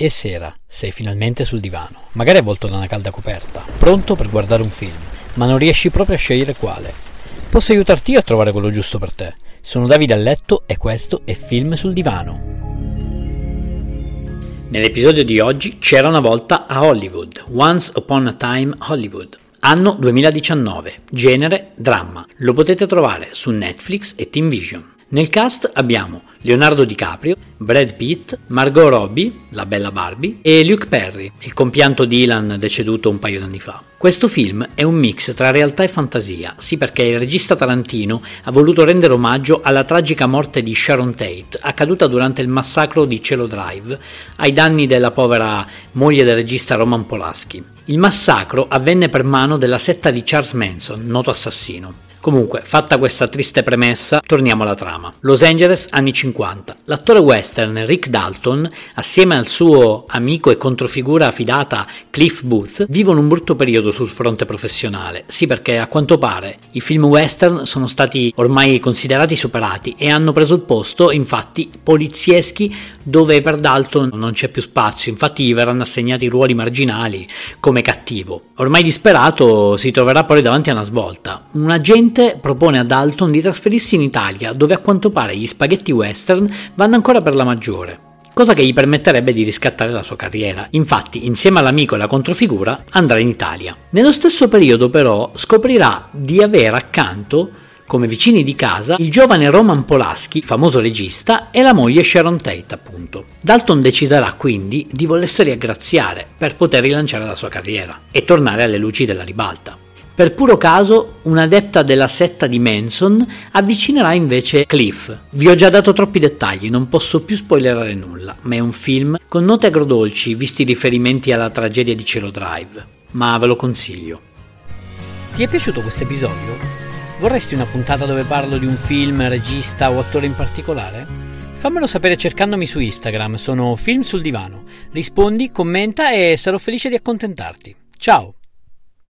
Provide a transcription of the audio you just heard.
È sera, sei finalmente sul divano, magari avvolto da una calda coperta, pronto per guardare un film, ma non riesci proprio a scegliere quale. Posso aiutarti io a trovare quello giusto per te. Sono Davide a letto e questo è Film sul divano. Nell'episodio di oggi c'era una volta a Hollywood, Once Upon a Time Hollywood. Anno 2019, genere dramma. Lo potete trovare su Netflix e Team Vision. Nel cast abbiamo Leonardo DiCaprio, Brad Pitt, Margot Robbie, la bella Barbie, e Luke Perry, il compianto Dylan deceduto un paio d'anni fa. Questo film è un mix tra realtà e fantasia, sì perché il regista Tarantino ha voluto rendere omaggio alla tragica morte di Sharon Tate, accaduta durante il massacro di Cielo Drive, ai danni della povera moglie del regista Roman Polanski. Il massacro avvenne per mano della setta di Charles Manson, noto assassino. Comunque, fatta questa triste premessa, torniamo alla trama. Los Angeles, anni 50. L'attore western Rick Dalton, assieme al suo amico e controfigura affidata Cliff Booth, vivono un brutto periodo sul fronte professionale. Sì, perché a quanto pare i film western sono stati ormai considerati superati e hanno preso il posto, infatti, polizieschi dove per Dalton non c'è più spazio. Infatti, gli verranno assegnati ruoli marginali come cattivo. Ormai disperato, si troverà poi davanti a una svolta. Un agente Finalmente propone a Dalton di trasferirsi in Italia, dove a quanto pare gli spaghetti western vanno ancora per la maggiore cosa che gli permetterebbe di riscattare la sua carriera. Infatti, insieme all'amico e alla controfigura, andrà in Italia. Nello stesso periodo, però, scoprirà di avere accanto, come vicini di casa, il giovane Roman Polaschi, famoso regista, e la moglie Sharon Tate, appunto. Dalton deciderà quindi di volersi riaggraziare per poter rilanciare la sua carriera e tornare alle luci della ribalta. Per puro caso, un'adepta della setta di Manson avvicinerà invece Cliff. Vi ho già dato troppi dettagli, non posso più spoilerare nulla, ma è un film con note agrodolci visti i riferimenti alla tragedia di Cielo Drive, ma ve lo consiglio. Ti è piaciuto questo episodio? Vorresti una puntata dove parlo di un film, regista o attore in particolare? Fammelo sapere cercandomi su Instagram, sono Film sul Divano. Rispondi, commenta e sarò felice di accontentarti. Ciao!